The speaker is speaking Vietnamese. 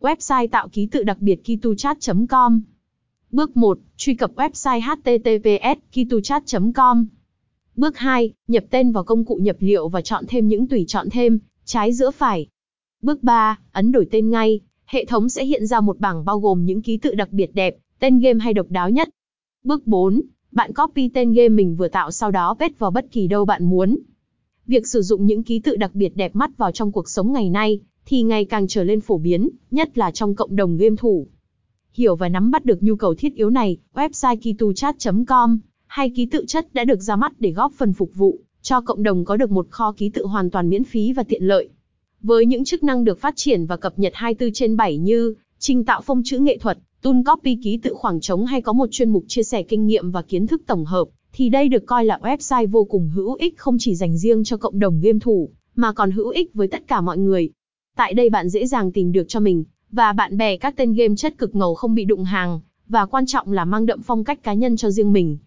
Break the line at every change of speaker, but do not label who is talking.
Website tạo ký tự đặc biệt kituchat.com. Bước 1. Truy cập website https kituchat.com. Bước 2. Nhập tên vào công cụ nhập liệu và chọn thêm những tùy chọn thêm, trái giữa phải. Bước 3. Ấn đổi tên ngay. Hệ thống sẽ hiện ra một bảng bao gồm những ký tự đặc biệt đẹp, tên game hay độc đáo nhất. Bước 4. Bạn copy tên game mình vừa tạo sau đó paste vào bất kỳ đâu bạn muốn. Việc sử dụng những ký tự đặc biệt đẹp mắt vào trong cuộc sống ngày nay thì ngày càng trở lên phổ biến, nhất là trong cộng đồng game thủ. Hiểu và nắm bắt được nhu cầu thiết yếu này, website kituchat.com hay ký tự chất đã được ra mắt để góp phần phục vụ cho cộng đồng có được một kho ký tự hoàn toàn miễn phí và tiện lợi. Với những chức năng được phát triển và cập nhật 24 trên 7 như trình tạo phông chữ nghệ thuật, tool copy ký tự khoảng trống hay có một chuyên mục chia sẻ kinh nghiệm và kiến thức tổng hợp, thì đây được coi là website vô cùng hữu ích không chỉ dành riêng cho cộng đồng game thủ, mà còn hữu ích với tất cả mọi người. Tại đây bạn dễ dàng tìm được cho mình và bạn bè các tên game chất cực ngầu không bị đụng hàng, và quan trọng là mang đậm phong cách cá nhân cho riêng mình.